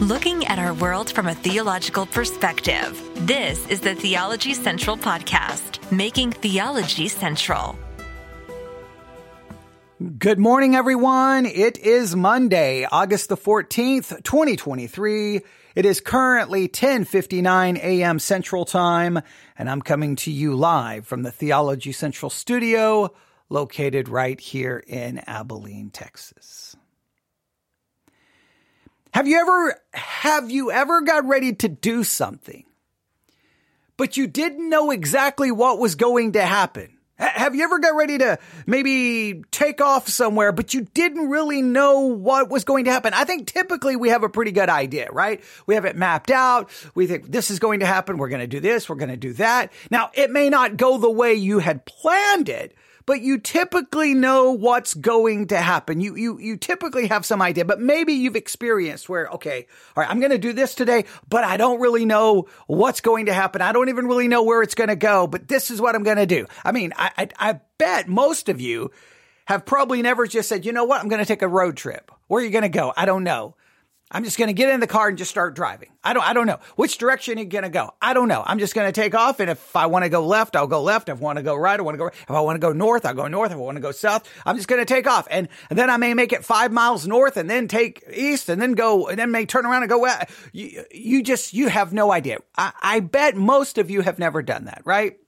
looking at our world from a theological perspective. This is the Theology Central Podcast, making theology central. Good morning, everyone. It is Monday, August the 14th, 2023. It is currently 10:59 a.m. Central Time, and I'm coming to you live from the Theology Central studio located right here in Abilene, Texas. Have you ever have you ever got ready to do something but you didn't know exactly what was going to happen? Have you ever got ready to maybe take off somewhere, but you didn't really know what was going to happen? I think typically we have a pretty good idea, right? We have it mapped out. We think this is going to happen. We're going to do this. We're going to do that. Now, it may not go the way you had planned it, but you typically know what's going to happen. You, you, you typically have some idea, but maybe you've experienced where, okay, all right, I'm going to do this today, but I don't really know what's going to happen. I don't even really know where it's going to go, but this is what I'm going to do. I mean, I, I, I bet most of you have probably never just said, you know what? I'm going to take a road trip. Where are you going to go? I don't know. I'm just going to get in the car and just start driving. I don't, I don't know which direction you're going to go. I don't know. I'm just going to take off. And if I want to go left, I'll go left. If I want to go right, I want to go right. If I want to go north, I'll go north. If I want to go south, I'm just going to take off. And, and then I may make it five miles north and then take east and then go and then may turn around and go west. You, you just, you have no idea. I, I bet most of you have never done that, right?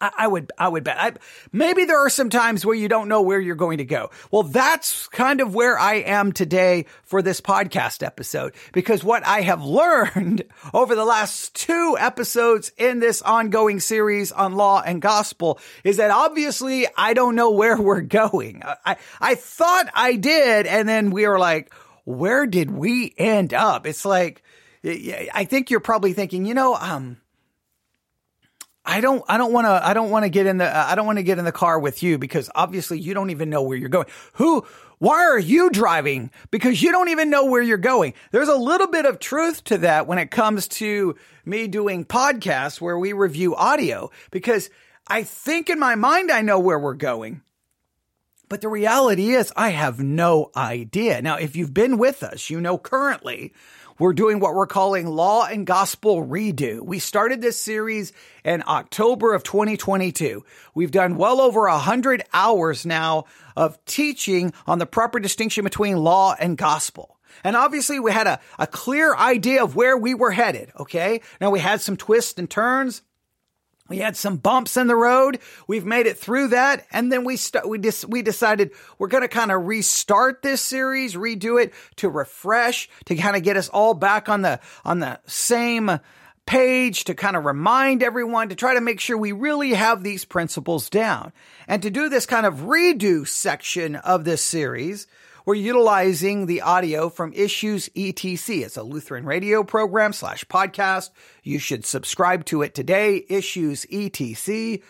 I, would, I would bet. I, maybe there are some times where you don't know where you're going to go. Well, that's kind of where I am today for this podcast episode, because what I have learned over the last two episodes in this ongoing series on law and gospel is that obviously I don't know where we're going. I, I thought I did. And then we were like, where did we end up? It's like, I think you're probably thinking, you know, um, I don't, I don't want to, I don't want to get in the, I don't want to get in the car with you because obviously you don't even know where you're going. Who, why are you driving? Because you don't even know where you're going. There's a little bit of truth to that when it comes to me doing podcasts where we review audio because I think in my mind I know where we're going. But the reality is I have no idea. Now, if you've been with us, you know currently we're doing what we're calling Law and Gospel Redo. We started this series in October of 2022. We've done well over hundred hours now of teaching on the proper distinction between law and gospel. And obviously we had a, a clear idea of where we were headed. Okay. Now we had some twists and turns. We had some bumps in the road. We've made it through that. And then we st- we just, we decided we're going to kind of restart this series, redo it to refresh, to kind of get us all back on the, on the same page, to kind of remind everyone, to try to make sure we really have these principles down. And to do this kind of redo section of this series, we're utilizing the audio from Issues ETC. It's a Lutheran radio program slash podcast. You should subscribe to it today. Issues ETC.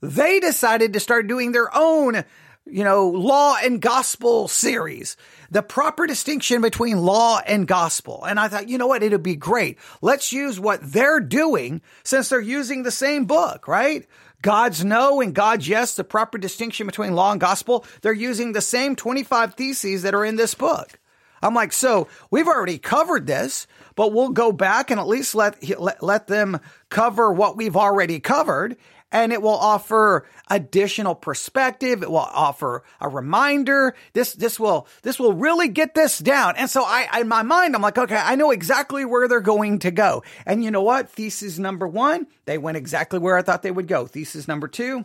They decided to start doing their own, you know, law and gospel series. The proper distinction between law and gospel. And I thought, you know what? It'd be great. Let's use what they're doing since they're using the same book, right? God's no and God's yes, the proper distinction between law and gospel, they're using the same 25 theses that are in this book. I'm like, so we've already covered this, but we'll go back and at least let, let, let them cover what we've already covered and it will offer additional perspective. It will offer a reminder. This, this will, this will really get this down. And so I, in my mind, I'm like, okay, I know exactly where they're going to go. And you know what? Thesis number one, they went exactly where I thought they would go. Thesis number two,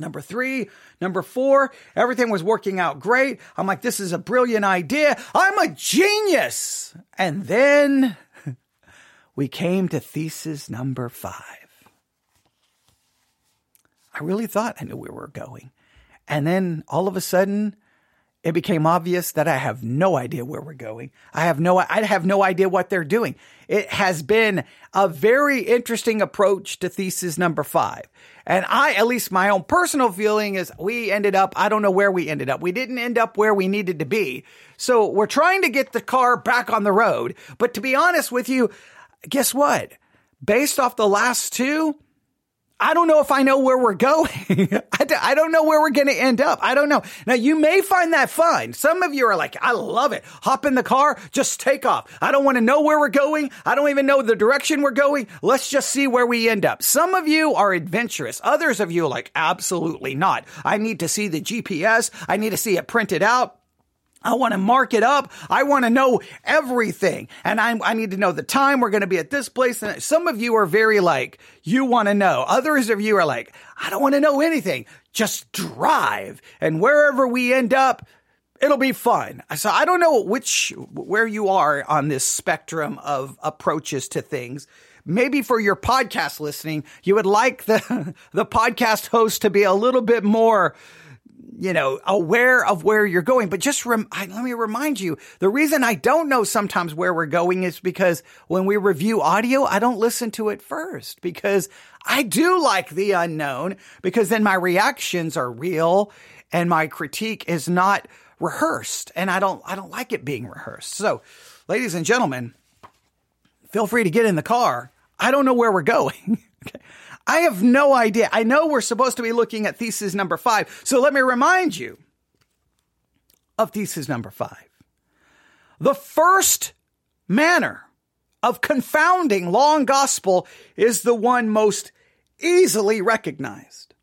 Number three, number four, everything was working out great. I'm like, this is a brilliant idea. I'm a genius. And then we came to thesis number five. I really thought I knew where we were going. And then all of a sudden, it became obvious that I have no idea where we're going. I have no, I have no idea what they're doing. It has been a very interesting approach to thesis number five. And I, at least my own personal feeling is we ended up, I don't know where we ended up. We didn't end up where we needed to be. So we're trying to get the car back on the road. But to be honest with you, guess what? Based off the last two, I don't know if I know where we're going. I, don't know where we're going to end up. I don't know. Now you may find that fun. Some of you are like, I love it. Hop in the car, just take off. I don't want to know where we're going. I don't even know the direction we're going. Let's just see where we end up. Some of you are adventurous. Others of you are like, absolutely not. I need to see the GPS. I need to see it printed out. I want to mark it up. I want to know everything. And I, I need to know the time we're going to be at this place. And some of you are very like, you want to know. Others of you are like, I don't want to know anything. Just drive. And wherever we end up, it'll be fun. So I don't know which, where you are on this spectrum of approaches to things. Maybe for your podcast listening, you would like the, the podcast host to be a little bit more, you know, aware of where you're going. But just rem- I, let me remind you, the reason I don't know sometimes where we're going is because when we review audio, I don't listen to it first because I do like the unknown because then my reactions are real and my critique is not rehearsed and I don't, I don't like it being rehearsed. So ladies and gentlemen, feel free to get in the car. I don't know where we're going. okay. I have no idea. I know we're supposed to be looking at thesis number five. So let me remind you of thesis number five. The first manner of confounding law and gospel is the one most easily recognized.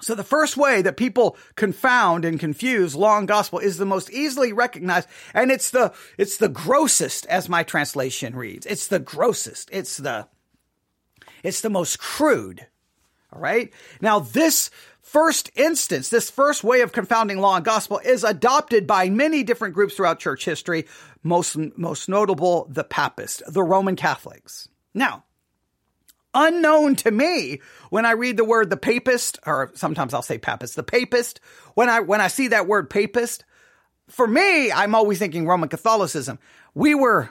So the first way that people confound and confuse law and gospel is the most easily recognized. And it's the, it's the grossest as my translation reads. It's the grossest. It's the, it's the most crude. All right. Now, this first instance, this first way of confounding law and gospel is adopted by many different groups throughout church history, most, most notable the Papists, the Roman Catholics. Now, unknown to me when I read the word the papist, or sometimes I'll say papist, the papist, when I, when I see that word papist, for me, I'm always thinking Roman Catholicism. We were,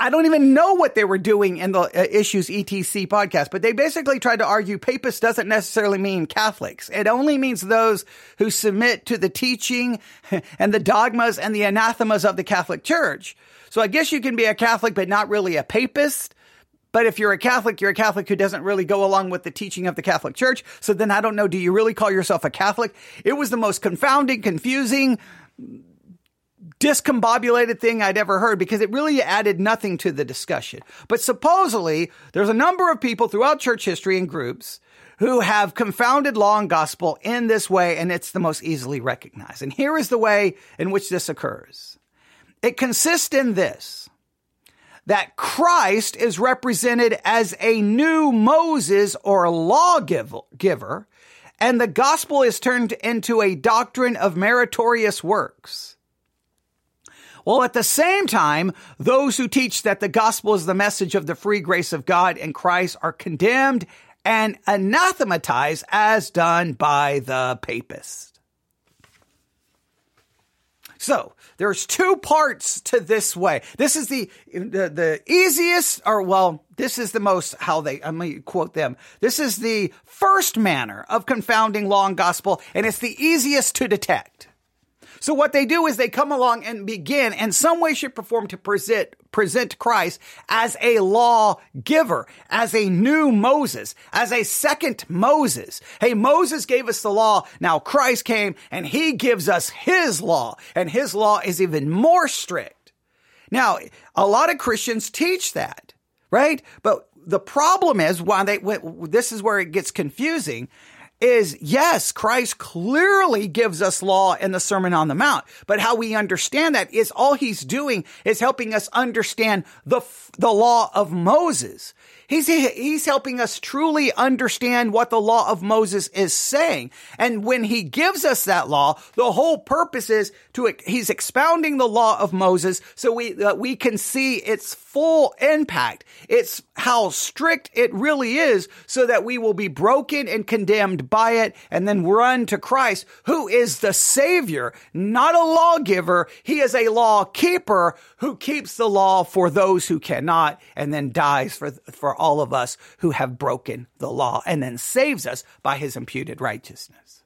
I don't even know what they were doing in the uh, Issues ETC podcast, but they basically tried to argue papist doesn't necessarily mean Catholics. It only means those who submit to the teaching and the dogmas and the anathemas of the Catholic Church. So I guess you can be a Catholic, but not really a papist. But if you're a Catholic, you're a Catholic who doesn't really go along with the teaching of the Catholic Church. So then I don't know, do you really call yourself a Catholic? It was the most confounding, confusing, discombobulated thing I'd ever heard because it really added nothing to the discussion. But supposedly, there's a number of people throughout church history and groups who have confounded law and gospel in this way, and it's the most easily recognized. And here is the way in which this occurs. It consists in this that Christ is represented as a new Moses or lawgiver, and the gospel is turned into a doctrine of meritorious works. Well, at the same time, those who teach that the gospel is the message of the free grace of God in Christ are condemned and anathematized as done by the papist. So there's two parts to this way. This is the, the, the easiest, or well, this is the most, how they, I'm going to quote them. This is the first manner of confounding law and gospel, and it's the easiest to detect. So what they do is they come along and begin in some way, shape, or form to present, present Christ as a law giver, as a new Moses, as a second Moses. Hey, Moses gave us the law. Now Christ came and he gives us his law and his law is even more strict. Now, a lot of Christians teach that, right? But the problem is why they, this is where it gets confusing is yes, Christ clearly gives us law in the Sermon on the Mount, but how we understand that is all he's doing is helping us understand the, the law of Moses. He's, he's helping us truly understand what the law of Moses is saying. And when he gives us that law, the whole purpose is to, he's expounding the law of Moses so we, that we can see its full impact. It's how strict it really is so that we will be broken and condemned by it and then run to Christ, who is the savior, not a lawgiver. He is a law keeper who keeps the law for those who cannot and then dies for, for all of us who have broken the law and then saves us by his imputed righteousness.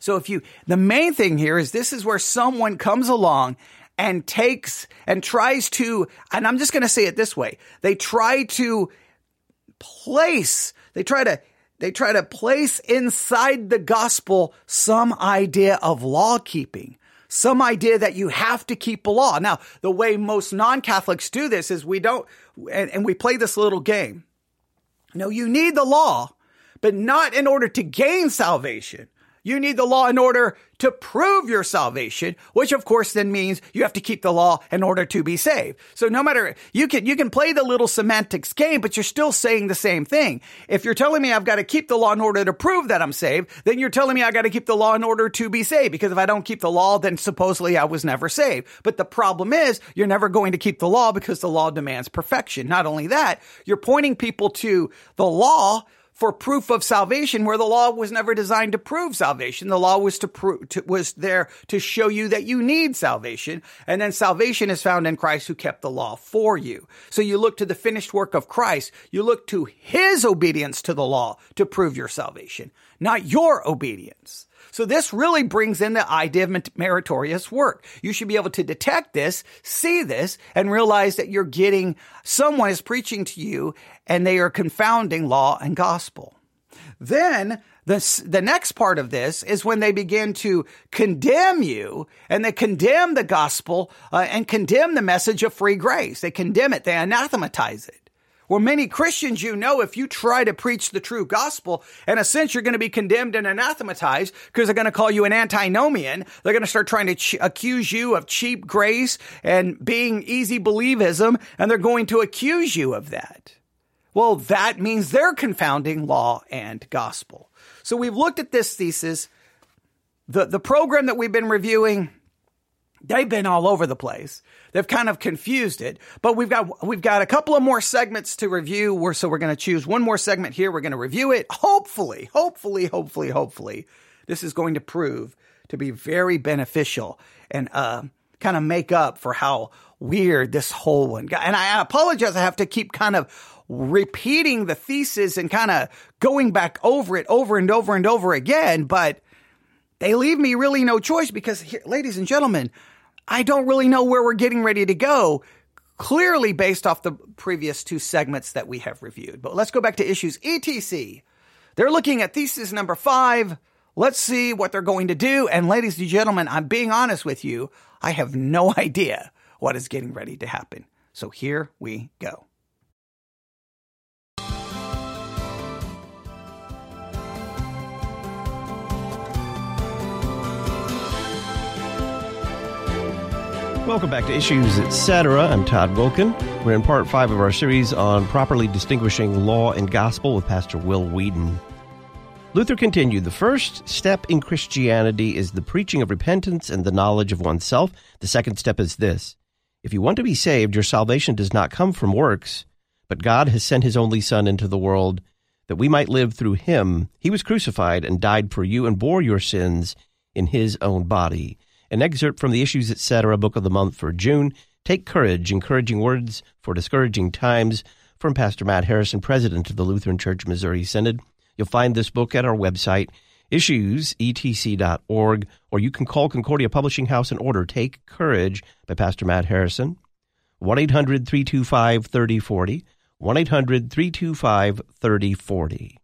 So if you, the main thing here is this is where someone comes along and takes and tries to, and I'm just going to say it this way. They try to place, they try to they try to place inside the gospel some idea of law keeping, some idea that you have to keep a law. Now, the way most non-Catholics do this is we don't, and, and we play this little game. No, you need the law, but not in order to gain salvation. You need the law in order to prove your salvation, which of course then means you have to keep the law in order to be saved. So no matter, you can, you can play the little semantics game, but you're still saying the same thing. If you're telling me I've got to keep the law in order to prove that I'm saved, then you're telling me I got to keep the law in order to be saved. Because if I don't keep the law, then supposedly I was never saved. But the problem is you're never going to keep the law because the law demands perfection. Not only that, you're pointing people to the law for proof of salvation where the law was never designed to prove salvation. The law was to prove, was there to show you that you need salvation. And then salvation is found in Christ who kept the law for you. So you look to the finished work of Christ. You look to his obedience to the law to prove your salvation, not your obedience. So this really brings in the idea of meritorious work. You should be able to detect this, see this, and realize that you're getting someone is preaching to you and they are confounding law and gospel. Then the, the next part of this is when they begin to condemn you and they condemn the gospel uh, and condemn the message of free grace. They condemn it. They anathematize it. Well, many Christians, you know, if you try to preach the true gospel, in a sense, you're going to be condemned and anathematized because they're going to call you an antinomian. They're going to start trying to ch- accuse you of cheap grace and being easy believism, and they're going to accuse you of that. Well, that means they're confounding law and gospel. So we've looked at this thesis. The, the program that we've been reviewing, they've been all over the place. They've kind of confused it, but we've got, we've got a couple of more segments to review. We're, so we're going to choose one more segment here. We're going to review it. Hopefully, hopefully, hopefully, hopefully, this is going to prove to be very beneficial and, uh, kind of make up for how weird this whole one got. And I apologize. I have to keep kind of repeating the thesis and kind of going back over it over and over and over again, but they leave me really no choice because, here, ladies and gentlemen, I don't really know where we're getting ready to go. Clearly based off the previous two segments that we have reviewed. But let's go back to issues ETC. They're looking at thesis number five. Let's see what they're going to do. And ladies and gentlemen, I'm being honest with you. I have no idea what is getting ready to happen. So here we go. Welcome back to Issues Etc. I'm Todd Wilken. We're in part five of our series on properly distinguishing law and gospel with Pastor Will Weedon. Luther continued The first step in Christianity is the preaching of repentance and the knowledge of oneself. The second step is this If you want to be saved, your salvation does not come from works, but God has sent his only Son into the world that we might live through him. He was crucified and died for you and bore your sins in his own body. An excerpt from the Issues Etc. book of the month for June. Take courage, encouraging words for discouraging times from Pastor Matt Harrison, president of the Lutheran Church Missouri Synod. You'll find this book at our website, issuesetc.org, or you can call Concordia Publishing House and order Take Courage by Pastor Matt Harrison. 1 800 325 3040. 1 800 325 3040.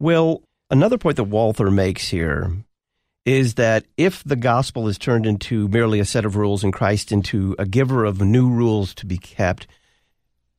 Well, another point that Walther makes here is that if the gospel is turned into merely a set of rules and Christ into a giver of new rules to be kept,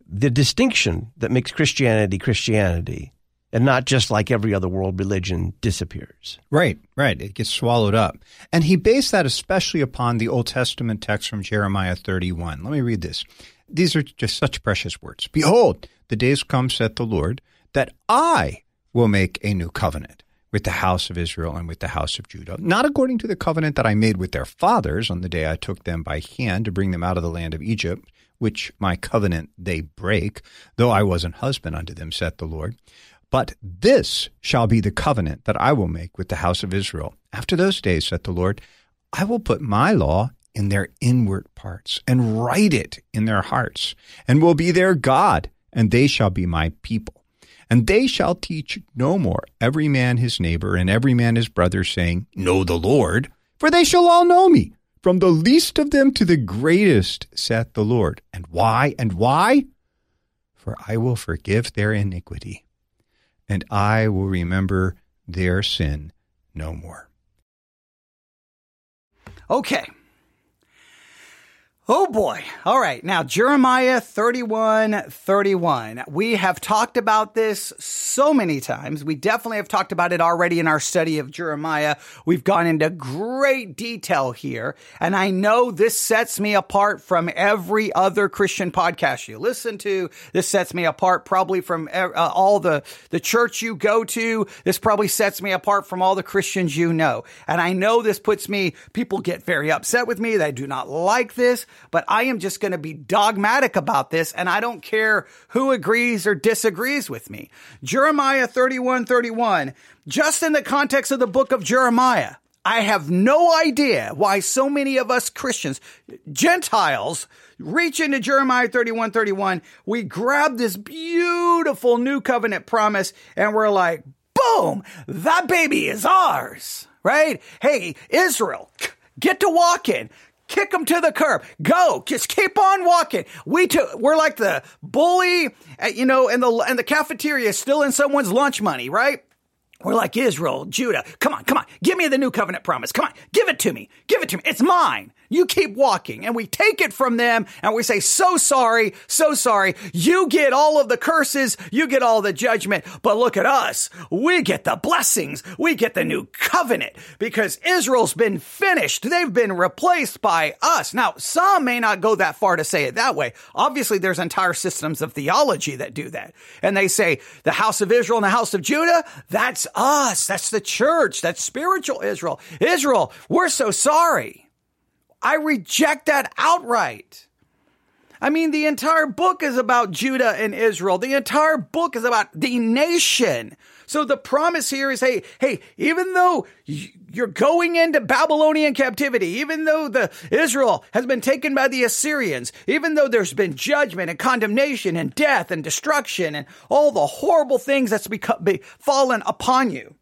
the distinction that makes Christianity Christianity and not just like every other world religion disappears. Right, right. It gets swallowed up. And he based that especially upon the Old Testament text from Jeremiah 31. Let me read this. These are just such precious words. Behold, the days come, saith the Lord, that I will make a new covenant with the house of Israel and with the house of Judah, not according to the covenant that I made with their fathers on the day I took them by hand to bring them out of the land of Egypt, which my covenant they break, though I was an husband unto them, saith the Lord. But this shall be the covenant that I will make with the house of Israel. After those days, saith the Lord, I will put my law in their inward parts and write it in their hearts, and will be their God, and they shall be my people. And they shall teach no more every man his neighbor and every man his brother, saying, Know the Lord, for they shall all know me, from the least of them to the greatest, saith the Lord. And why? And why? for I will forgive their iniquity, and I will remember their sin no more. Okay. Oh boy. All right. Now, Jeremiah 31 31. We have talked about this so many times. We definitely have talked about it already in our study of Jeremiah. We've gone into great detail here. And I know this sets me apart from every other Christian podcast you listen to. This sets me apart probably from uh, all the, the church you go to. This probably sets me apart from all the Christians you know. And I know this puts me, people get very upset with me. They do not like this but I am just going to be dogmatic about this and I don't care who agrees or disagrees with me. Jeremiah 31 31, just in the context of the book of Jeremiah, I have no idea why so many of us Christians, Gentiles, reach into Jeremiah 31 31. We grab this beautiful new covenant promise and we're like, boom, that baby is ours, right? Hey, Israel, get to walking kick them to the curb. Go, just keep on walking. We too, we're like the bully, uh, you know, and the and the cafeteria is still in someone's lunch money, right? We're like Israel, Judah. Come on, come on. Give me the new covenant promise. Come on. Give it to me. Give it to me. It's mine. You keep walking. And we take it from them and we say, so sorry, so sorry. You get all of the curses. You get all the judgment. But look at us. We get the blessings. We get the new covenant because Israel's been finished. They've been replaced by us. Now, some may not go that far to say it that way. Obviously, there's entire systems of theology that do that. And they say the house of Israel and the house of Judah, that's us. That's the church. That's spiritual Israel. Israel, we're so sorry. I reject that outright. I mean, the entire book is about Judah and Israel. The entire book is about the nation. So the promise here is, hey, hey, even though you're going into Babylonian captivity, even though the Israel has been taken by the Assyrians, even though there's been judgment and condemnation and death and destruction and all the horrible things that's become, be, fallen upon you,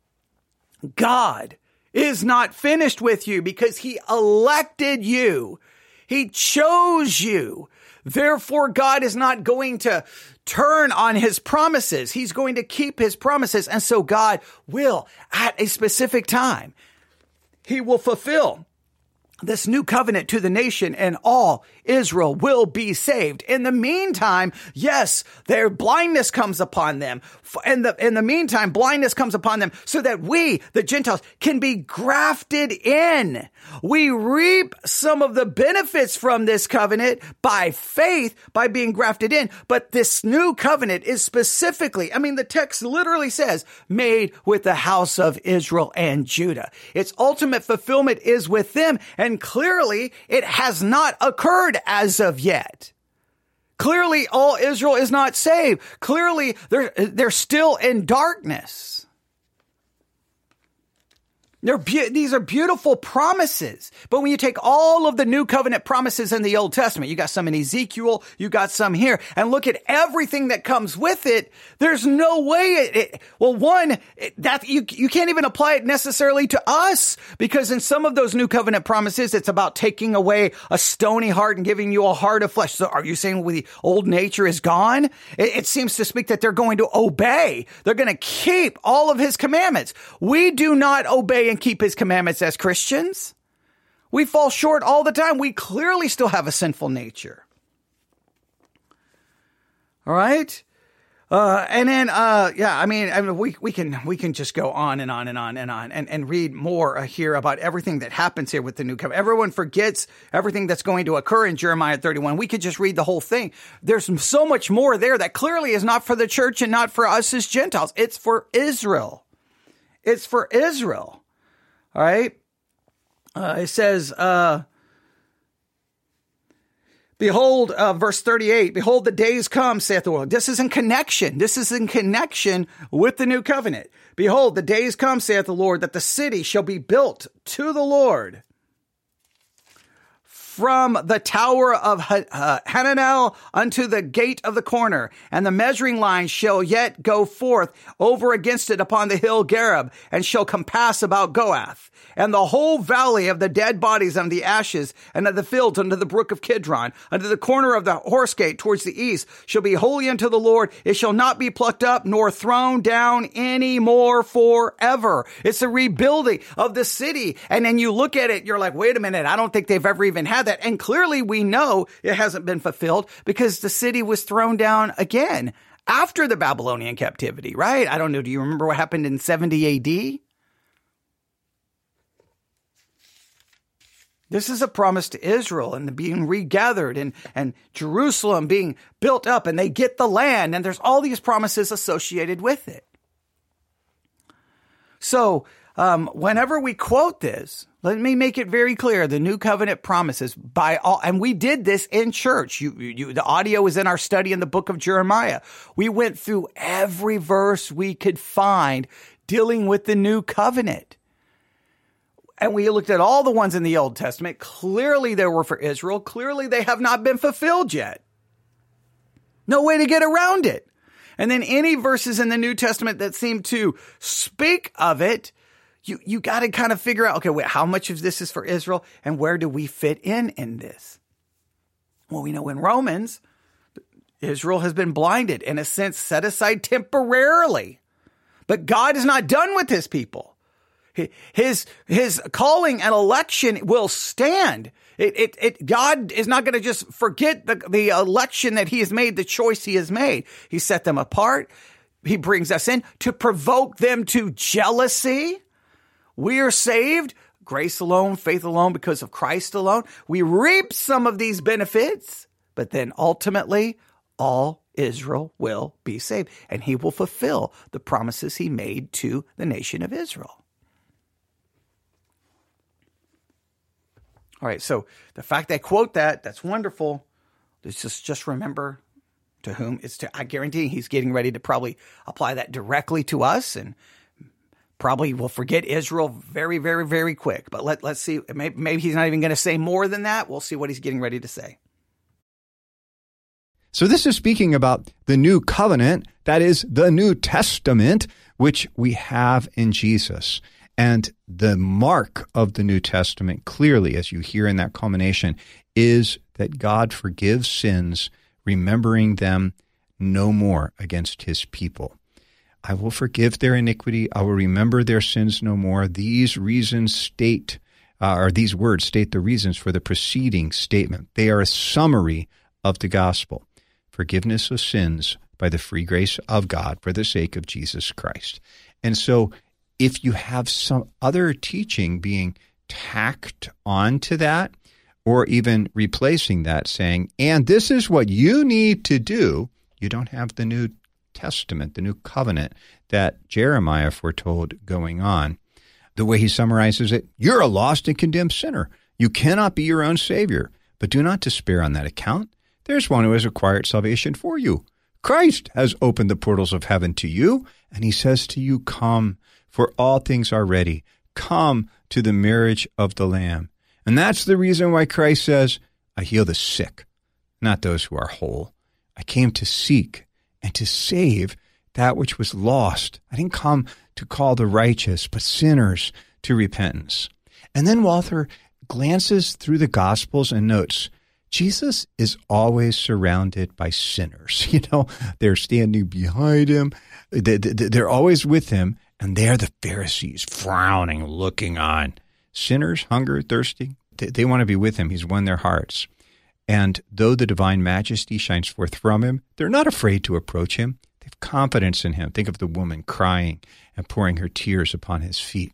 God is not finished with you because he elected you. He chose you. Therefore, God is not going to turn on his promises. He's going to keep his promises. And so God will, at a specific time, he will fulfill this new covenant to the nation and all Israel will be saved. In the meantime, yes, their blindness comes upon them. In the, in the meantime, blindness comes upon them so that we, the Gentiles, can be grafted in. We reap some of the benefits from this covenant by faith, by being grafted in. But this new covenant is specifically, I mean, the text literally says, made with the house of Israel and Judah. Its ultimate fulfillment is with them. And clearly it has not occurred as of yet. Clearly, all Israel is not saved. Clearly, they're, they're still in darkness. They're be- these are beautiful promises. But when you take all of the new covenant promises in the Old Testament, you got some in Ezekiel, you got some here, and look at everything that comes with it, there's no way it, it well, one, it, that you, you can't even apply it necessarily to us because in some of those new covenant promises, it's about taking away a stony heart and giving you a heart of flesh. So are you saying the old nature is gone? It, it seems to speak that they're going to obey. They're going to keep all of his commandments. We do not obey and keep his commandments as Christians. We fall short all the time. We clearly still have a sinful nature. All right? Uh, and then, uh, yeah, I mean, I mean, we, we can, we can just go on and on and on and on and, and read more uh, here about everything that happens here with the new covenant. Everyone forgets everything that's going to occur in Jeremiah 31. We could just read the whole thing. There's so much more there that clearly is not for the church and not for us as Gentiles. It's for Israel. It's for Israel. All right. Uh, it says, uh, Behold, uh, verse 38, behold, the days come, saith the Lord. This is in connection. This is in connection with the new covenant. Behold, the days come, saith the Lord, that the city shall be built to the Lord from the tower of uh, Hananel unto the gate of the corner, and the measuring line shall yet go forth over against it upon the hill Gareb, and shall compass about Goath and the whole valley of the dead bodies and the ashes and of the fields unto the brook of Kidron, unto the corner of the horse gate towards the east shall be holy unto the Lord. It shall not be plucked up nor thrown down any more forever. It's a rebuilding of the city. And then you look at it, you're like, wait a minute, I don't think they've ever even had that. And clearly we know it hasn't been fulfilled because the city was thrown down again after the Babylonian captivity, right? I don't know. Do you remember what happened in 70 AD? This is a promise to Israel and being regathered and, and Jerusalem being built up and they get the land and there's all these promises associated with it. So, um, whenever we quote this, let me make it very clear: the new covenant promises by all, and we did this in church. You, you, the audio is in our study in the book of Jeremiah. We went through every verse we could find dealing with the new covenant and we looked at all the ones in the Old Testament. Clearly, they were for Israel. Clearly, they have not been fulfilled yet. No way to get around it. And then any verses in the New Testament that seem to speak of it, you, you got to kind of figure out, okay, wait, how much of this is for Israel and where do we fit in in this? Well, we know in Romans, Israel has been blinded, in a sense, set aside temporarily. But God is not done with his people. His, his calling and election will stand. It, it, it, God is not going to just forget the, the election that he has made, the choice he has made. He set them apart. He brings us in to provoke them to jealousy. We are saved, grace alone, faith alone, because of Christ alone. We reap some of these benefits, but then ultimately, all Israel will be saved, and he will fulfill the promises he made to the nation of Israel. All right, so the fact they quote that, that's wonderful. Let's just just remember to whom it's to. I guarantee he's getting ready to probably apply that directly to us, and probably will forget Israel very, very, very quick. But let let's see. Maybe, maybe he's not even going to say more than that. We'll see what he's getting ready to say. So this is speaking about the new covenant, that is the New Testament, which we have in Jesus. And the mark of the New Testament, clearly, as you hear in that culmination, is that God forgives sins, remembering them no more against his people. I will forgive their iniquity. I will remember their sins no more. These reasons state, uh, or these words state the reasons for the preceding statement. They are a summary of the gospel forgiveness of sins by the free grace of God for the sake of Jesus Christ. And so if you have some other teaching being tacked onto that, or even replacing that, saying, and this is what you need to do, you don't have the New Testament, the New Covenant that Jeremiah foretold going on. The way he summarizes it, you're a lost and condemned sinner. You cannot be your own Savior, but do not despair on that account. There's one who has acquired salvation for you. Christ has opened the portals of heaven to you, and he says to you, Come for all things are ready. Come to the marriage of the Lamb. And that's the reason why Christ says, I heal the sick, not those who are whole. I came to seek and to save that which was lost. I didn't come to call the righteous, but sinners to repentance. And then Walther glances through the Gospels and notes Jesus is always surrounded by sinners. You know, they're standing behind him, they're always with him, and there are the Pharisees frowning, looking on. Sinners, hunger, thirsty, they want to be with him. He's won their hearts. And though the divine majesty shines forth from him, they're not afraid to approach him. They have confidence in him. Think of the woman crying and pouring her tears upon his feet.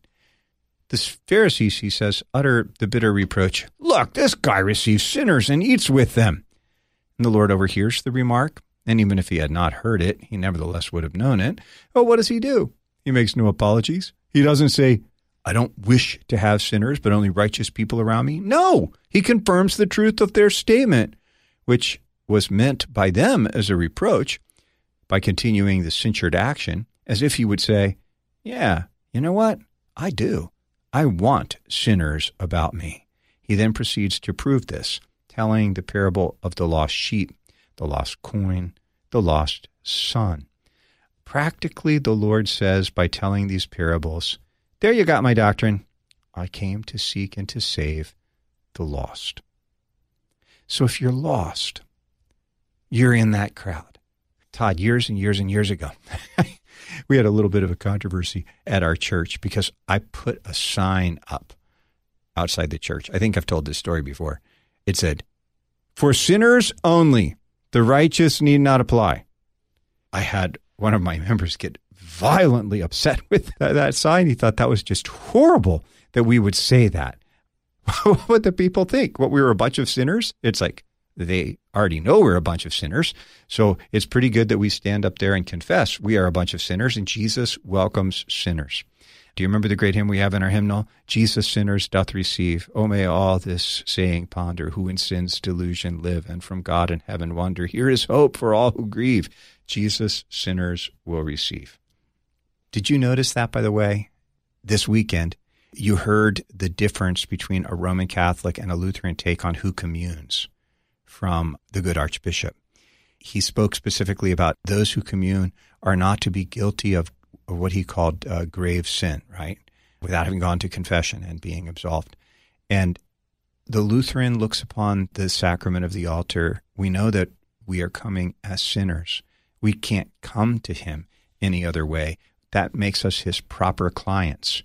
The Pharisees, he says, utter the bitter reproach Look, this guy receives sinners and eats with them. And the Lord overhears the remark, and even if he had not heard it, he nevertheless would have known it. Oh, what does he do? He makes no apologies. He doesn't say, I don't wish to have sinners, but only righteous people around me. No, he confirms the truth of their statement, which was meant by them as a reproach by continuing the censured action, as if he would say, Yeah, you know what? I do. I want sinners about me. He then proceeds to prove this, telling the parable of the lost sheep, the lost coin, the lost son. Practically, the Lord says by telling these parables, There you got my doctrine. I came to seek and to save the lost. So if you're lost, you're in that crowd. Todd, years and years and years ago, we had a little bit of a controversy at our church because I put a sign up outside the church. I think I've told this story before. It said, For sinners only, the righteous need not apply. I had one of my members get violently upset with that sign. He thought that was just horrible that we would say that. what would the people think? What we were a bunch of sinners? It's like they already know we're a bunch of sinners. So it's pretty good that we stand up there and confess we are a bunch of sinners and Jesus welcomes sinners. Do you remember the great hymn we have in our hymnal? Jesus sinners doth receive. Oh, may all this saying ponder, who in sin's delusion live, and from God in heaven wonder. Here is hope for all who grieve. Jesus sinners will receive. Did you notice that, by the way? This weekend, you heard the difference between a Roman Catholic and a Lutheran take on who communes from the good Archbishop. He spoke specifically about those who commune are not to be guilty of what he called uh, grave sin, right? Without having gone to confession and being absolved. And the Lutheran looks upon the sacrament of the altar. We know that we are coming as sinners. We can't come to him any other way. That makes us his proper clients.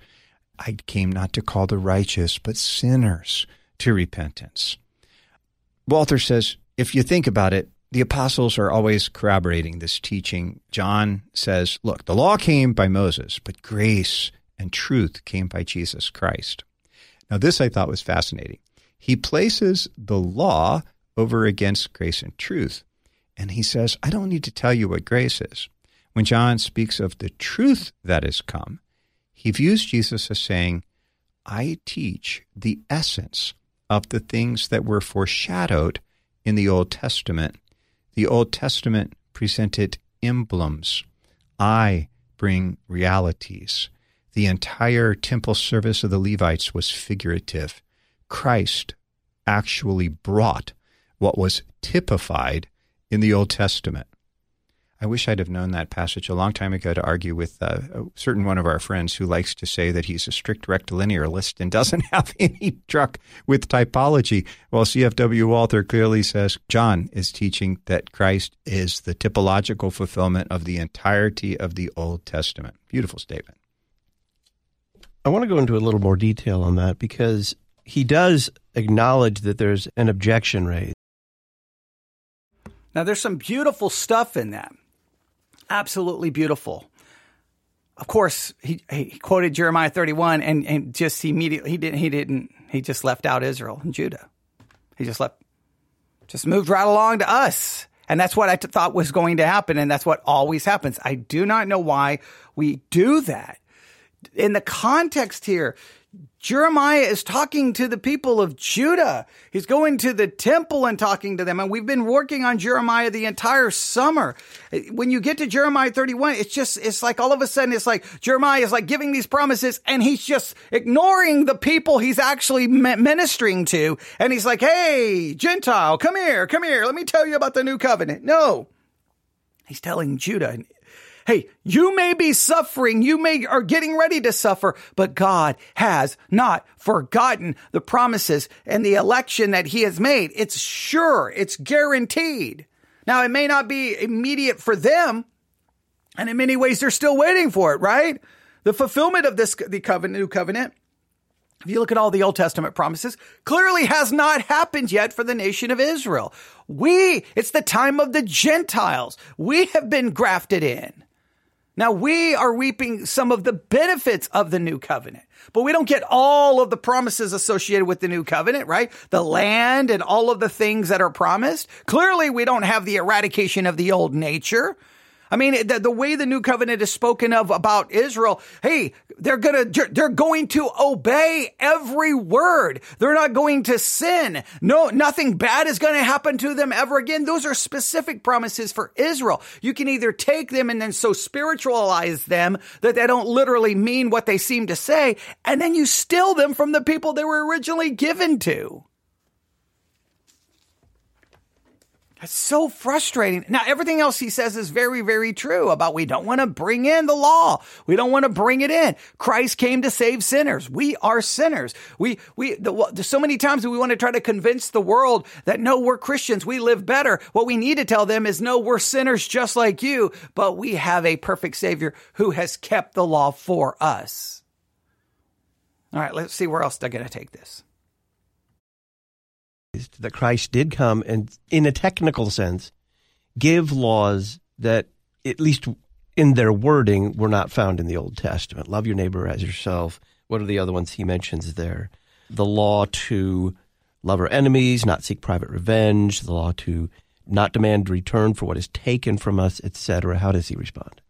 I came not to call the righteous, but sinners to repentance. Walther says, if you think about it, the apostles are always corroborating this teaching. John says, look, the law came by Moses, but grace and truth came by Jesus Christ. Now, this I thought was fascinating. He places the law over against grace and truth. And he says, I don't need to tell you what grace is. When John speaks of the truth that is come, he views Jesus as saying, I teach the essence of the things that were foreshadowed in the Old Testament the Old Testament presented emblems. I bring realities. The entire temple service of the Levites was figurative. Christ actually brought what was typified in the Old Testament. I wish I'd have known that passage a long time ago to argue with uh, a certain one of our friends who likes to say that he's a strict rectilinearist and doesn't have any truck with typology. While CFW Walther clearly says John is teaching that Christ is the typological fulfillment of the entirety of the Old Testament. Beautiful statement. I want to go into a little more detail on that because he does acknowledge that there's an objection raised. Now, there's some beautiful stuff in that absolutely beautiful. Of course, he, he quoted Jeremiah 31 and, and just immediately, he didn't, he didn't, he just left out Israel and Judah. He just left, just moved right along to us. And that's what I t- thought was going to happen. And that's what always happens. I do not know why we do that. In the context here, Jeremiah is talking to the people of Judah. He's going to the temple and talking to them. And we've been working on Jeremiah the entire summer. When you get to Jeremiah 31, it's just, it's like all of a sudden, it's like Jeremiah is like giving these promises and he's just ignoring the people he's actually ministering to. And he's like, Hey, Gentile, come here, come here. Let me tell you about the new covenant. No. He's telling Judah Hey, you may be suffering. You may are getting ready to suffer, but God has not forgotten the promises and the election that he has made. It's sure. It's guaranteed. Now, it may not be immediate for them. And in many ways, they're still waiting for it, right? The fulfillment of this, the covenant, new covenant, if you look at all the Old Testament promises, clearly has not happened yet for the nation of Israel. We, it's the time of the Gentiles. We have been grafted in. Now we are reaping some of the benefits of the new covenant, but we don't get all of the promises associated with the new covenant, right? The land and all of the things that are promised. Clearly we don't have the eradication of the old nature. I mean, the, the way the new covenant is spoken of about Israel, hey, they're gonna, they're going to obey every word. They're not going to sin. No, nothing bad is going to happen to them ever again. Those are specific promises for Israel. You can either take them and then so spiritualize them that they don't literally mean what they seem to say, and then you steal them from the people they were originally given to. That's so frustrating. Now, everything else he says is very, very true about we don't want to bring in the law. We don't want to bring it in. Christ came to save sinners. We are sinners. We, we, the, so many times we want to try to convince the world that no, we're Christians. We live better. What we need to tell them is no, we're sinners just like you, but we have a perfect savior who has kept the law for us. All right, let's see where else they're going to take this that Christ did come and, in a technical sense, give laws that, at least in their wording, were not found in the Old Testament. Love your neighbor as yourself. What are the other ones he mentions there? The law to love our enemies, not seek private revenge, the law to not demand return for what is taken from us, etc. How does he respond?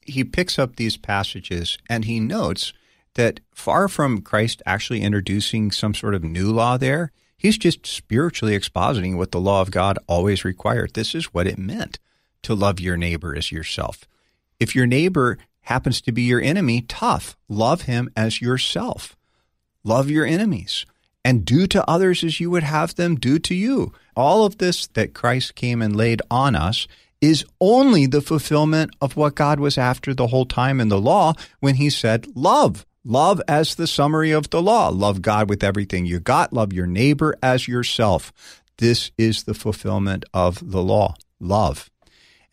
He picks up these passages and he notes that far from Christ actually introducing some sort of new law there, He's just spiritually expositing what the law of God always required. This is what it meant to love your neighbor as yourself. If your neighbor happens to be your enemy, tough. Love him as yourself. Love your enemies and do to others as you would have them do to you. All of this that Christ came and laid on us is only the fulfillment of what God was after the whole time in the law when he said, Love. Love as the summary of the law. Love God with everything you got. Love your neighbor as yourself. This is the fulfillment of the law. Love.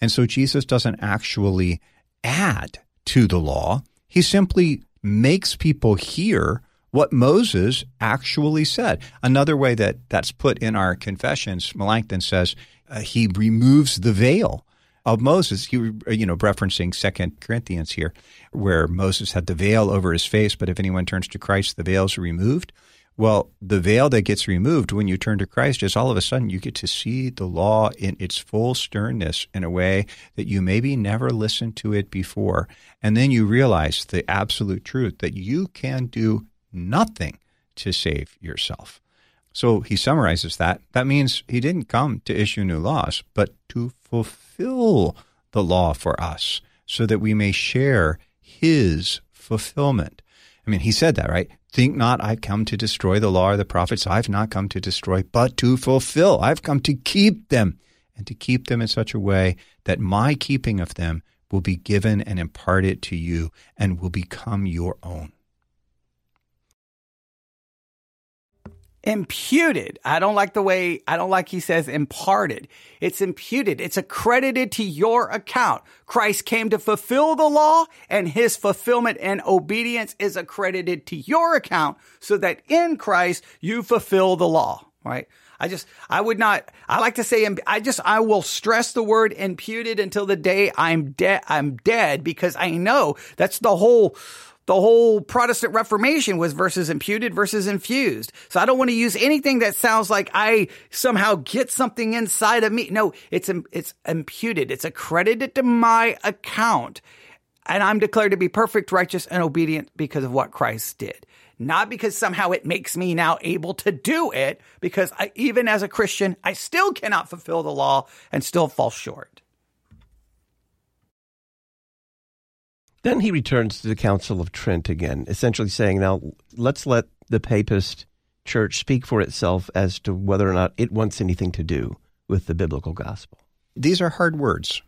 And so Jesus doesn't actually add to the law. He simply makes people hear what Moses actually said. Another way that that's put in our confessions, Melanchthon says uh, he removes the veil of Moses. He, you know, referencing Second Corinthians here, where Moses had the veil over his face, but if anyone turns to Christ, the veil is removed. Well, the veil that gets removed when you turn to Christ is all of a sudden you get to see the law in its full sternness in a way that you maybe never listened to it before. And then you realize the absolute truth that you can do nothing to save yourself. So he summarizes that. That means he didn't come to issue new laws, but to fulfill the law for us so that we may share his fulfillment. I mean, he said that, right? Think not I've come to destroy the law or the prophets. I've not come to destroy, but to fulfill. I've come to keep them and to keep them in such a way that my keeping of them will be given and imparted to you and will become your own. Imputed. I don't like the way, I don't like he says imparted. It's imputed. It's accredited to your account. Christ came to fulfill the law and his fulfillment and obedience is accredited to your account so that in Christ you fulfill the law, right? I just, I would not, I like to say, I just, I will stress the word imputed until the day I'm dead, I'm dead because I know that's the whole, the whole Protestant Reformation was versus imputed versus infused. So I don't want to use anything that sounds like I somehow get something inside of me. No, it's, it's imputed. It's accredited to my account. And I'm declared to be perfect, righteous, and obedient because of what Christ did. Not because somehow it makes me now able to do it, because I, even as a Christian, I still cannot fulfill the law and still fall short. Then he returns to the Council of Trent again, essentially saying, now let's let the papist church speak for itself as to whether or not it wants anything to do with the biblical gospel. These are hard words.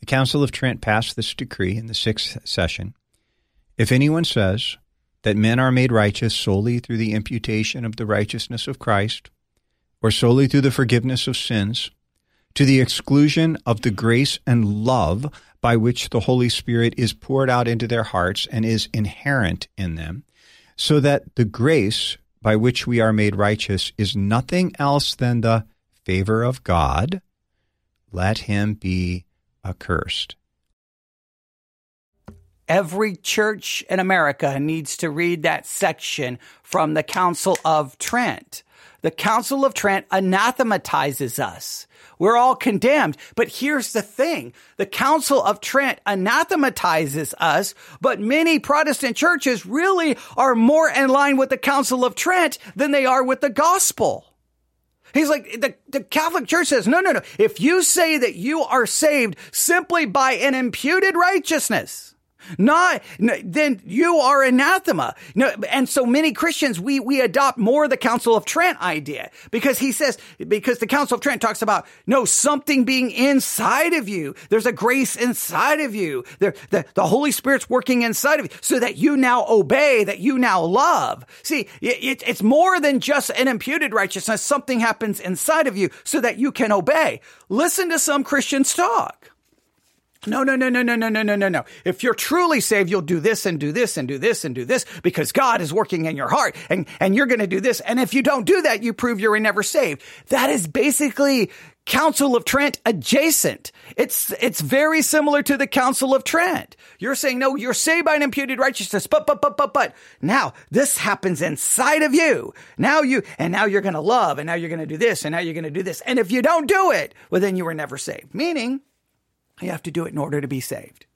The Council of Trent passed this decree in the sixth session. If anyone says that men are made righteous solely through the imputation of the righteousness of Christ, or solely through the forgiveness of sins, to the exclusion of the grace and love by which the Holy Spirit is poured out into their hearts and is inherent in them, so that the grace by which we are made righteous is nothing else than the favor of God, let him be accursed. Every church in America needs to read that section from the Council of Trent the Council of Trent anathematizes us. We're all condemned. But here's the thing. The Council of Trent anathematizes us, but many Protestant churches really are more in line with the Council of Trent than they are with the gospel. He's like, the, the Catholic Church says, no, no, no. If you say that you are saved simply by an imputed righteousness, not, then you are anathema. No, and so many Christians, we, we adopt more the Council of Trent idea because he says, because the Council of Trent talks about, no, something being inside of you. There's a grace inside of you. There, the, the Holy Spirit's working inside of you so that you now obey, that you now love. See, it, it's more than just an imputed righteousness. Something happens inside of you so that you can obey. Listen to some Christians talk. No, no, no, no, no, no, no, no, no, no. If you're truly saved, you'll do this and do this and do this and do this because God is working in your heart and, and you're going to do this. And if you don't do that, you prove you're never saved. That is basically Council of Trent adjacent. It's, it's very similar to the Council of Trent. You're saying, no, you're saved by an imputed righteousness, but, but, but, but, but now this happens inside of you. Now you, and now you're going to love and now you're going to do this and now you're going to do this. And if you don't do it, well, then you were never saved. Meaning, you have to do it in order to be saved.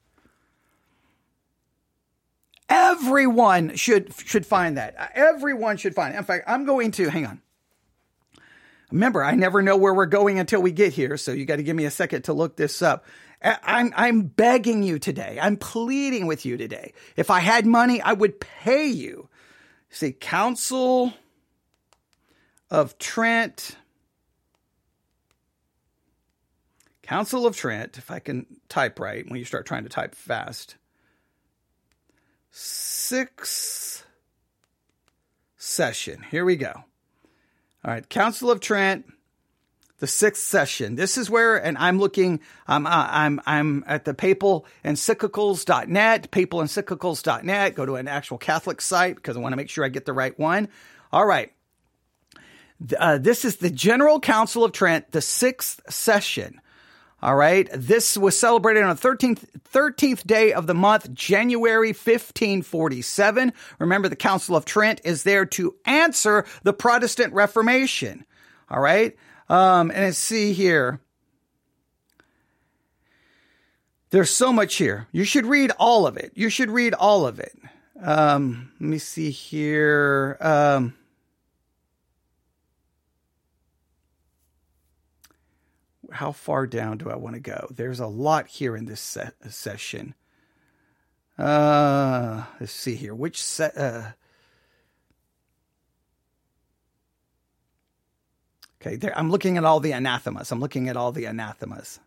Everyone should should find that. Everyone should find it. In fact, I'm going to hang on. Remember, I never know where we're going until we get here, so you got to give me a second to look this up. I'm I'm begging you today. I'm pleading with you today. If I had money, I would pay you. See, Council of Trent Council of Trent, if I can type right when you start trying to type fast. Sixth session. Here we go. All right, Council of Trent, the sixth session. This is where, and I'm looking, I'm, uh, I'm, I'm at the papal encyclicals.net, papal encyclicals.net. Go to an actual Catholic site because I want to make sure I get the right one. All right. Uh, this is the General Council of Trent, the sixth session. All right. This was celebrated on the 13th, 13th day of the month, January 1547. Remember, the Council of Trent is there to answer the Protestant Reformation. All right. Um, and let's see here. There's so much here. You should read all of it. You should read all of it. Um, let me see here. Um, how far down do I want to go? There's a lot here in this se- session. Uh, let's see here. Which set? Uh, okay, there, I'm looking at all the anathemas. I'm looking at all the anathemas.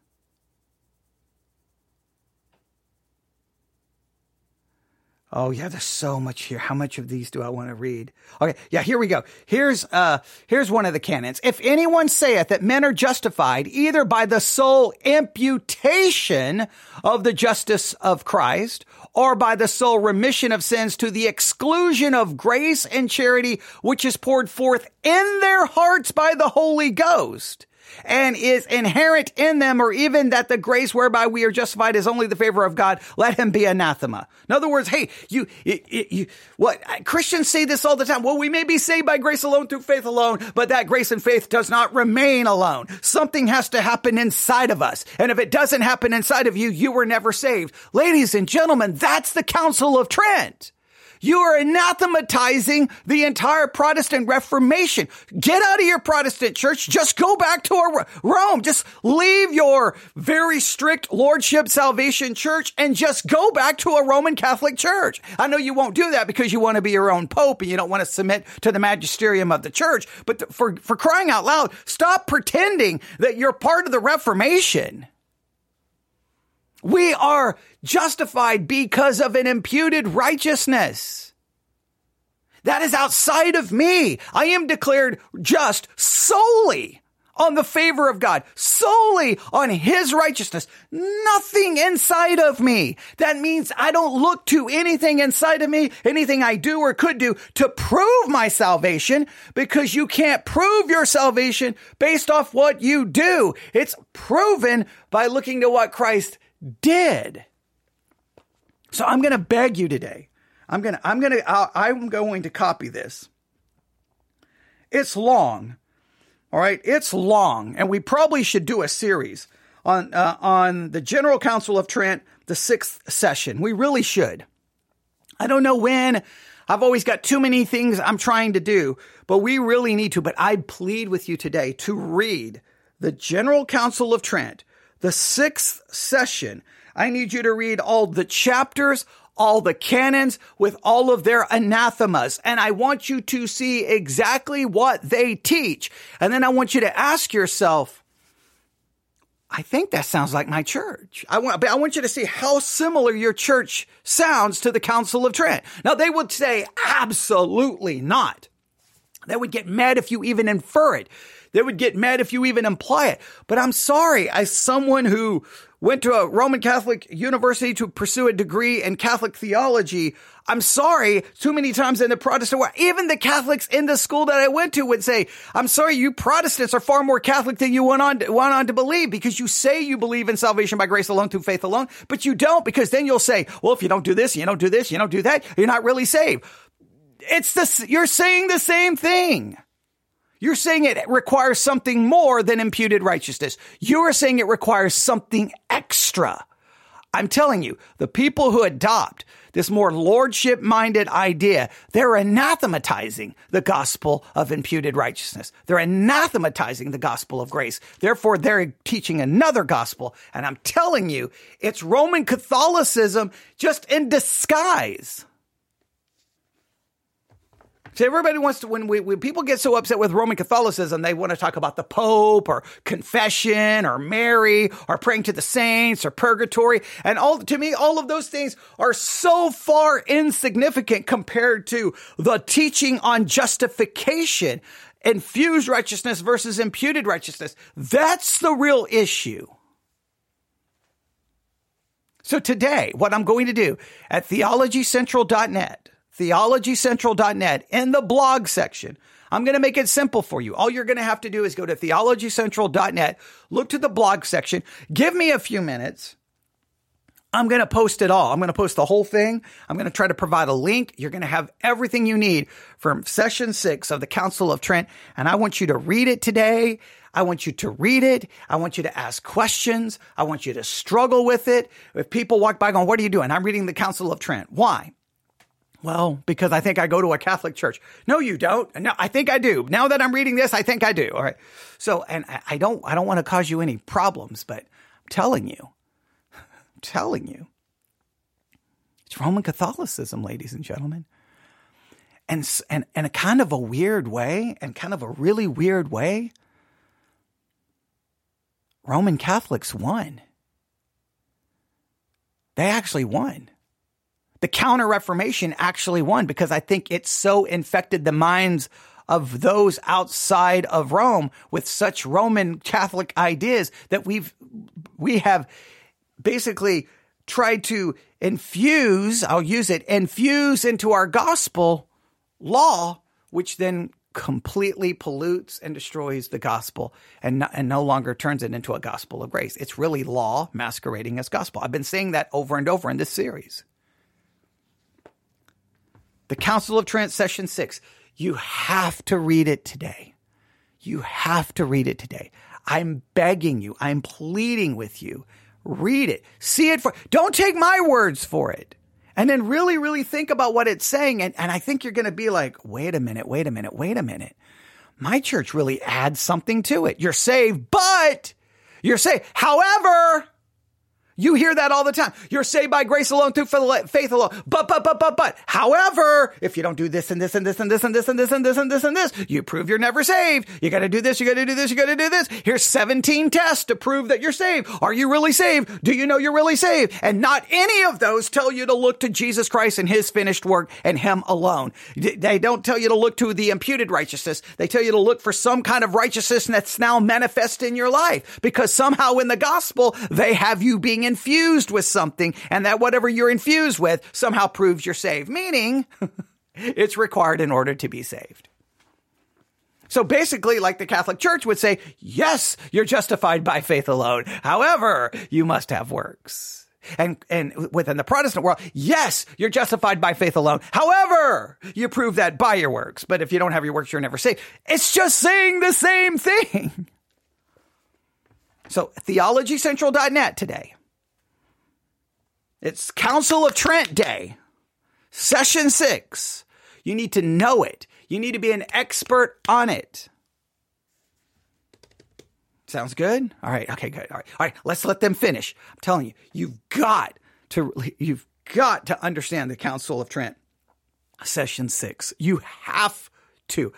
Oh yeah, there's so much here. How much of these do I want to read? Okay, yeah, here we go. Here's uh here's one of the canons. If anyone saith that men are justified either by the sole imputation of the justice of Christ or by the sole remission of sins to the exclusion of grace and charity which is poured forth in their hearts by the Holy Ghost, and is inherent in them, or even that the grace whereby we are justified is only the favor of God, let him be anathema. In other words, hey, you, you, you, what Christians say this all the time. Well, we may be saved by grace alone through faith alone, but that grace and faith does not remain alone. Something has to happen inside of us. And if it doesn't happen inside of you, you were never saved. Ladies and gentlemen, that's the Council of Trent. You are anathematizing the entire Protestant Reformation. Get out of your Protestant church. Just go back to Rome. Just leave your very strict lordship salvation church and just go back to a Roman Catholic church. I know you won't do that because you want to be your own pope and you don't want to submit to the magisterium of the church. But for, for crying out loud, stop pretending that you're part of the Reformation. We are justified because of an imputed righteousness. That is outside of me. I am declared just solely on the favor of God, solely on His righteousness, nothing inside of me. That means I don't look to anything inside of me, anything I do or could do to prove my salvation because you can't prove your salvation based off what you do. It's proven by looking to what Christ did. So I'm going to beg you today. I'm going to, I'm going to, I'm going to copy this It's long. All right. It's long. And we probably should do a series on, uh, on the General Council of Trent, the sixth session. We really should. I don't know when. I've always got too many things I'm trying to do, but we really need to. But I plead with you today to read the General Council of Trent, the sixth session. I need you to read all the chapters, all the canons with all of their anathemas. And I want you to see exactly what they teach. And then I want you to ask yourself, I think that sounds like my church. I want, I want you to see how similar your church sounds to the Council of Trent. Now they would say absolutely not. They would get mad if you even infer it. They would get mad if you even imply it. But I'm sorry, as someone who went to a Roman Catholic university to pursue a degree in Catholic theology. I'm sorry, too many times in the Protestant world, even the Catholics in the school that I went to would say, I'm sorry, you Protestants are far more Catholic than you went on, to, went on to believe because you say you believe in salvation by grace alone through faith alone, but you don't because then you'll say, well, if you don't do this, you don't do this, you don't do that, you're not really saved. It's the, you're saying the same thing. You're saying it requires something more than imputed righteousness. You're saying it requires something extra. I'm telling you, the people who adopt this more lordship minded idea, they're anathematizing the gospel of imputed righteousness. They're anathematizing the gospel of grace. Therefore, they're teaching another gospel. And I'm telling you, it's Roman Catholicism just in disguise. So everybody wants to, when, we, when people get so upset with Roman Catholicism, they want to talk about the Pope or confession or Mary or praying to the saints or purgatory. And all, to me, all of those things are so far insignificant compared to the teaching on justification, infused righteousness versus imputed righteousness. That's the real issue. So today, what I'm going to do at theologycentral.net, theologycentral.net in the blog section. I'm going to make it simple for you. All you're going to have to do is go to theologycentral.net, look to the blog section, give me a few minutes. I'm going to post it all. I'm going to post the whole thing. I'm going to try to provide a link. You're going to have everything you need from session six of the Council of Trent. And I want you to read it today. I want you to read it. I want you to ask questions. I want you to struggle with it. If people walk by going, what are you doing? I'm reading the Council of Trent. Why? Well, because I think I go to a Catholic church. No, you don't. No, I think I do. Now that I'm reading this, I think I do. All right. So, and I don't, I don't want to cause you any problems, but I'm telling you, I'm telling you, it's Roman Catholicism, ladies and gentlemen. And, and, and a kind of a weird way and kind of a really weird way, Roman Catholics won. They actually won the Counter Reformation actually won because I think it so infected the minds of those outside of Rome with such Roman Catholic ideas that we've we have basically tried to infuse, I'll use it, infuse into our gospel law, which then completely pollutes and destroys the gospel and no, and no longer turns it into a gospel of grace. It's really law masquerading as gospel. I've been saying that over and over in this series. The Council of Trent, Session 6. You have to read it today. You have to read it today. I'm begging you. I'm pleading with you. Read it. See it for, don't take my words for it. And then really, really think about what it's saying. And, and I think you're going to be like, wait a minute, wait a minute, wait a minute. My church really adds something to it. You're saved, but you're saved. However, you hear that all the time. You're saved by grace alone through faith alone. But, but, but, but, but. However, if you don't do this and this and this and this and this and this and this and this and this, you prove you're never saved. You got to do this. You got to do this. You got to do this. Here's 17 tests to prove that you're saved. Are you really saved? Do you know you're really saved? And not any of those tell you to look to Jesus Christ and his finished work and him alone. They don't tell you to look to the imputed righteousness. They tell you to look for some kind of righteousness that's now manifest in your life because somehow in the gospel, they have you being infused with something and that whatever you're infused with somehow proves you're saved, meaning it's required in order to be saved. So basically, like the Catholic Church would say, yes, you're justified by faith alone. However, you must have works. And, and within the Protestant world, yes, you're justified by faith alone. However, you prove that by your works. But if you don't have your works, you're never saved. It's just saying the same thing. So theologycentral.net today. It's Council of Trent Day, session six. You need to know it. You need to be an expert on it. Sounds good? All right. Okay, good. All right. All right. Let's let them finish. I'm telling you, you've got to, you've got to understand the Council of Trent, session six. You have to.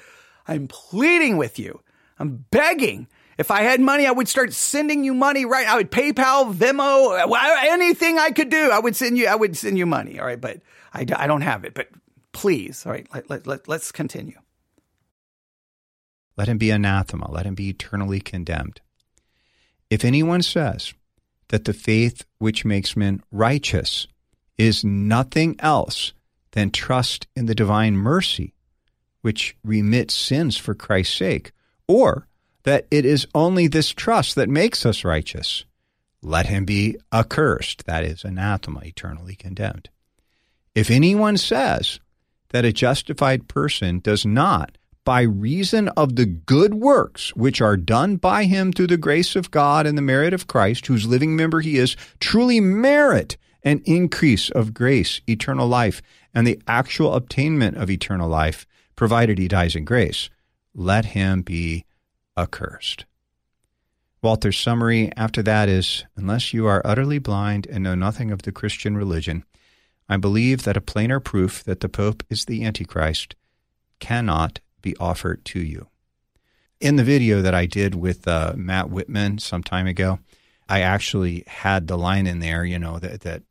I'm pleading with you. I'm begging. If I had money, I would start sending you money right. I would PayPal, Venmo, anything I could do. I would send you, I would send you money. All right. But I, I don't have it, but please. All right. Let, let, let, let's continue. Let him be anathema. Let him be eternally condemned. If anyone says that the faith which makes men righteous is nothing else than trust in the divine mercy, which remits sins for Christ's sake, or that it is only this trust that makes us righteous, let him be accursed, that is, anathema, eternally condemned. If anyone says that a justified person does not by reason of the good works which are done by him through the grace of God and the merit of Christ, whose living member he is, truly merit an increase of grace, eternal life, and the actual obtainment of eternal life, provided he dies in grace, let him be accursed. Walther's summary after that is Unless you are utterly blind and know nothing of the Christian religion, I believe that a plainer proof that the Pope is the Antichrist cannot be offered to you. In the video that I did with uh, Matt Whitman some time ago, I actually had the line in there, you know, that, that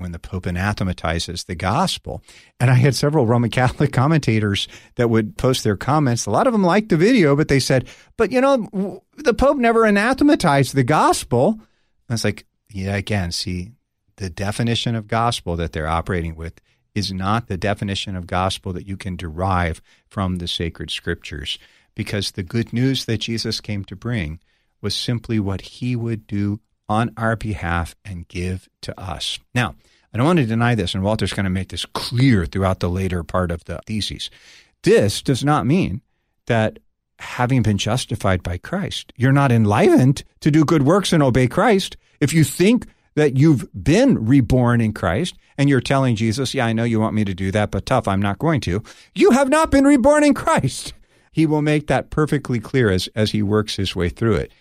when the Pope anathematizes the gospel. And I had several Roman Catholic commentators that would post their comments. A lot of them liked the video, but they said, but you know, the Pope never anathematized the gospel. I was like, yeah, again, see, the definition of gospel that they're operating with is not the definition of gospel that you can derive from the sacred scriptures, because the good news that Jesus came to bring was simply what he would do on our behalf and give to us. Now, I don't want to deny this, and Walther's going to make this clear throughout the later part of the thesis. This does not mean that having been justified by Christ, you're not enlivened to do good works and obey Christ. If you think that you've been reborn in Christ and you're telling Jesus, Yeah, I know you want me to do that, but tough, I'm not going to. You have not been reborn in Christ. He will make that perfectly clear as, as he works his way through it.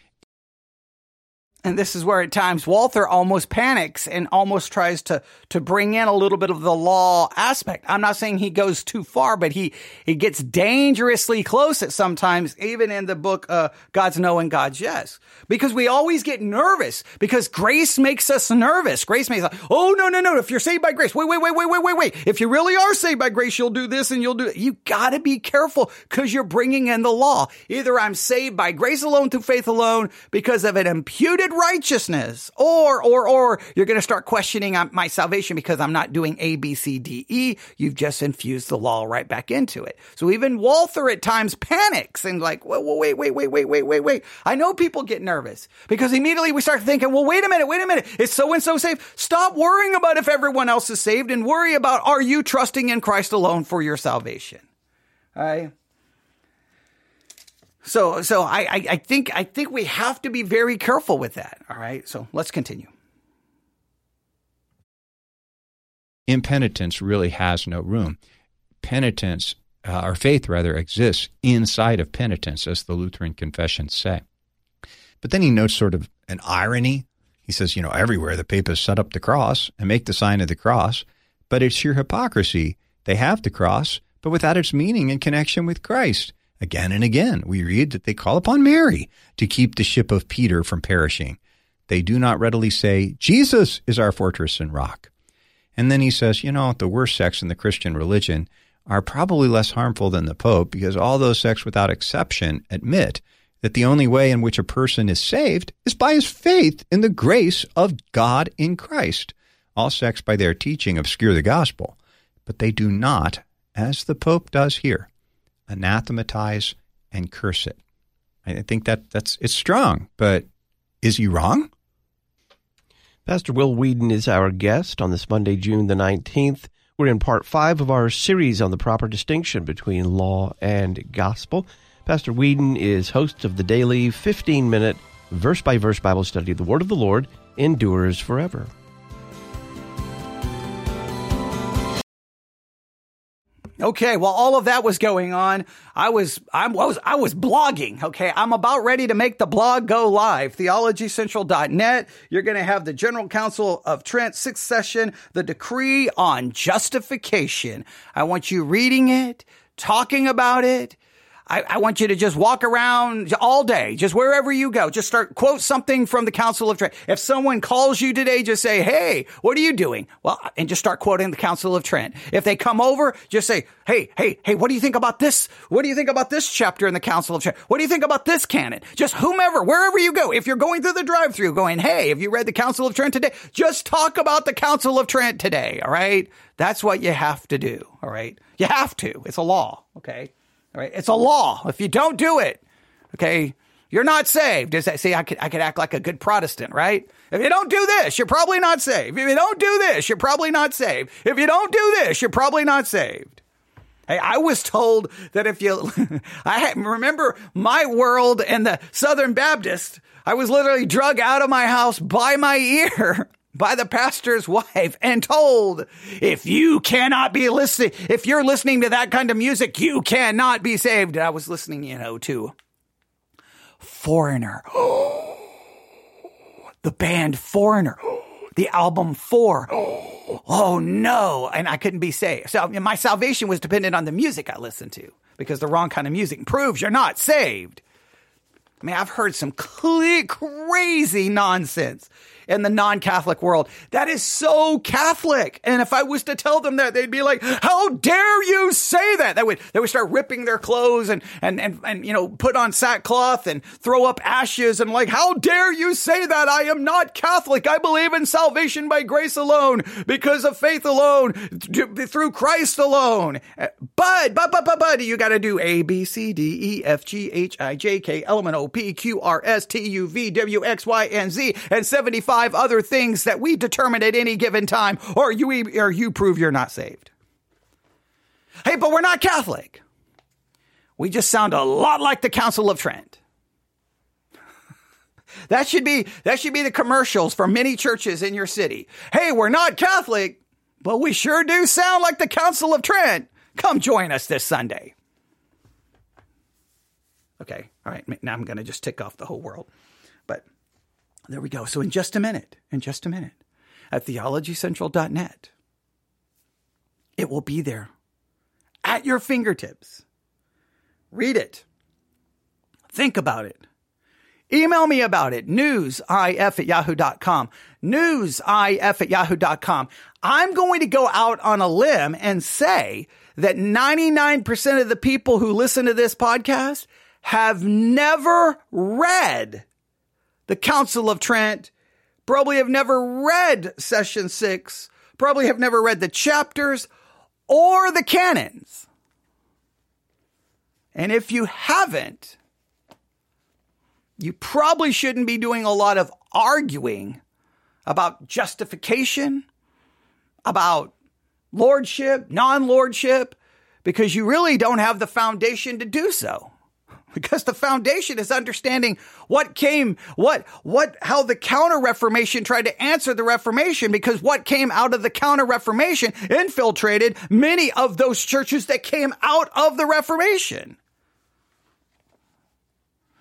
And this is where at times Walther almost panics and almost tries to, to bring in a little bit of the law aspect. I'm not saying he goes too far, but he, he gets dangerously close at sometimes, even in the book, uh, God's No and God's Yes. Because we always get nervous because grace makes us nervous. Grace makes us, oh, no, no, no. If you're saved by grace, wait, wait, wait, wait, wait, wait, wait. If you really are saved by grace, you'll do this and you'll do it. You gotta be careful because you're bringing in the law. Either I'm saved by grace alone through faith alone because of an imputed righteousness. Or, or, or you're going to start questioning my salvation because I'm not doing A, B, C, D, E. You've just infused the law right back into it. So even Walther at times panics and like, wait wait, wait, wait, wait, wait, wait, wait. I know people get nervous because immediately we start thinking, well, wait a minute, wait a minute. Is so and so saved? Stop worrying about if everyone else is saved and worry about are you trusting in Christ alone for your salvation? All right. So, so I, I, I think, I think we have to be very careful with that. All right. So let's continue. Impenitence really has no room. Penitence, uh, or faith rather, exists inside of penitence, as the Lutheran confessions say. But then he notes sort of an irony. He says, you know, everywhere the papists set up the cross and make the sign of the cross, but it's sheer hypocrisy. They have the cross, but without its meaning in connection with Christ. Again and again, we read that they call upon Mary to keep the ship of Peter from perishing. They do not readily say, Jesus is our fortress and rock. And then he says, you know, the worst sects in the Christian religion are probably less harmful than the Pope because all those sects without exception admit that the only way in which a person is saved is by his faith in the grace of God in Christ. All sects by their teaching obscure the gospel, but they do not, as the Pope does here, anathematize, and curse it. I think that that's it's strong, but is he wrong? Pastor Will Weedon is our guest on this Monday, June the 19th. We're in part five of our series on the proper distinction between law and gospel. Pastor Weedon is host of the daily 15 minute verse by verse Bible study. The Word of the Lord endures forever. Okay, while all of that was going on, I was I was I was blogging. Okay, I'm about ready to make the blog go live. TheologyCentral.net. You're going to have the General Council of Trent sixth session, the decree on justification. I want you reading it, talking about it, I, I, want you to just walk around all day, just wherever you go. Just start quote something from the Council of Trent. If someone calls you today, just say, "Hey, what are you doing?" Well, and just start quoting the Council of Trent. If they come over, just say, "Hey, hey, hey, what do you think about this? What do you think about this chapter in the Council of Trent? What do you think about this canon?" Just whomever, wherever you go. If you're going through the drive-through, going, "Hey, have you read the Council of Trent today?" Just talk about the Council of Trent today. All right, that's what you have to do. All right, you have to. It's a law. Okay. Right. It's a law. If you don't do it, okay, you're not saved. Does that see? I could, I could act like a good Protestant, right? If you don't do this, you're probably not saved. If you don't do this, you're probably not saved. If you don't do this, you're probably not saved. Hey, I was told that if you, I remember my world and the Southern Baptist, I was literally drug out of my house by my ear by the pastor's wife and told, if you cannot be listening, if you're listening to that kind of music, you cannot be saved. I was listening, you know, to Foreigner. the band Foreigner. the album Four. Oh no. And I couldn't be saved. So my salvation was dependent on the music I listened to because the wrong kind of music proves you're not saved. I mean, I've heard some crazy nonsense in the non-Catholic world. That is so Catholic. And if I was to tell them that, they'd be like, how dare you say that? They would, they would start ripping their clothes and, and, and, and, you know, put on sackcloth and throw up ashes and like, how dare you say that? I am not Catholic. I believe in salvation by grace alone because of faith alone through Christ alone. But, but, but, but, but, you got to do A, B, C, D, E, F, G, H, I, J, K, L, M, N, O, P, Q, R, S, T, U, V, W, X, Y, and Z, and 75 five other things that we determine at any given time, or you, or you prove you're not saved. Hey, but we're not Catholic. We just sound a lot like the Council of Trent. that should be that should be the commercials for many churches in your city. Hey, we're not Catholic, but we sure do sound like the Council of Trent. Come join us this Sunday. Okay, all right. Now I'm going to just tick off the whole world. There we go. So in just a minute, in just a minute, at theologycentral.net, it will be there at your fingertips. Read it. Think about it. Email me about it. Newsif at yahoo.com. Newsif at yahoo.com. I'm going to go out on a limb and say that 99% of the people who listen to this podcast have never read the Council of Trent, probably have never read Session 6, probably have never read the chapters or the canons. And if you haven't, you probably shouldn't be doing a lot of arguing about justification, about lordship, non lordship, because you really don't have the foundation to do so because the foundation is understanding what came, what, what, how the counter reformation tried to answer the reformation because what came out of the counter reformation infiltrated many of those churches that came out of the reformation.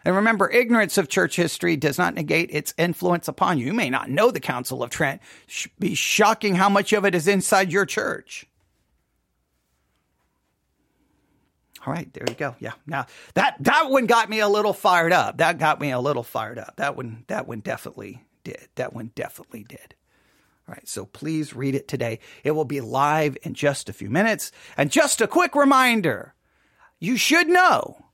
And remember, ignorance of church history does not negate its influence upon you. You may not know the Council of Trent. Be shocking how much of it is inside your church. All right, there you go. Yeah. Now that that one got me a little fired up. That got me a little fired up. That one that one definitely did. That one definitely did. All right, so please read it today. It will be live in just a few minutes. And just a quick reminder, you should know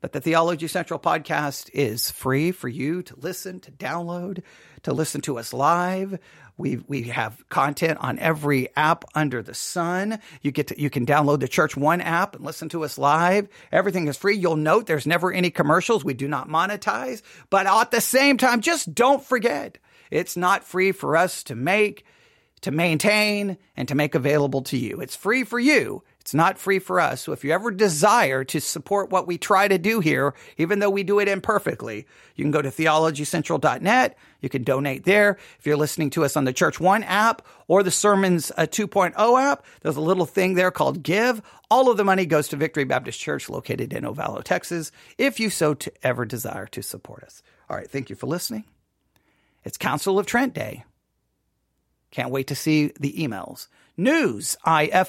that the Theology Central podcast is free for you to listen, to download, to listen to us live. We we have content on every app under the sun. You get to, you can download the Church One app and listen to us live. Everything is free. You'll note there's never any commercials. We do not monetize, but at the same time, just don't forget It's not free for us to make, to maintain, and to make available to you. It's free for you. It's not free for us. So if you ever desire to support what we try to do here, even though we do it imperfectly, you can go to theologycentral.net. You can donate there. If you're listening to us on the Church One app or the Sermons uh, 2.0 app, there's a little thing there called Give. All of the money goes to Victory Baptist Church located in Ovalo, Texas, if you so to ever desire to support us. All right. Thank you for listening. It's Council of Trent Day. Can't wait to see the emails. Newsif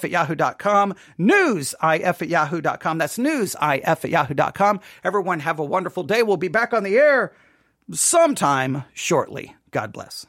at yahoo.com. Newsif at yahoo.com. That's newsif at yahoo.com. Everyone have a wonderful day. We'll be back on the air sometime shortly. God bless.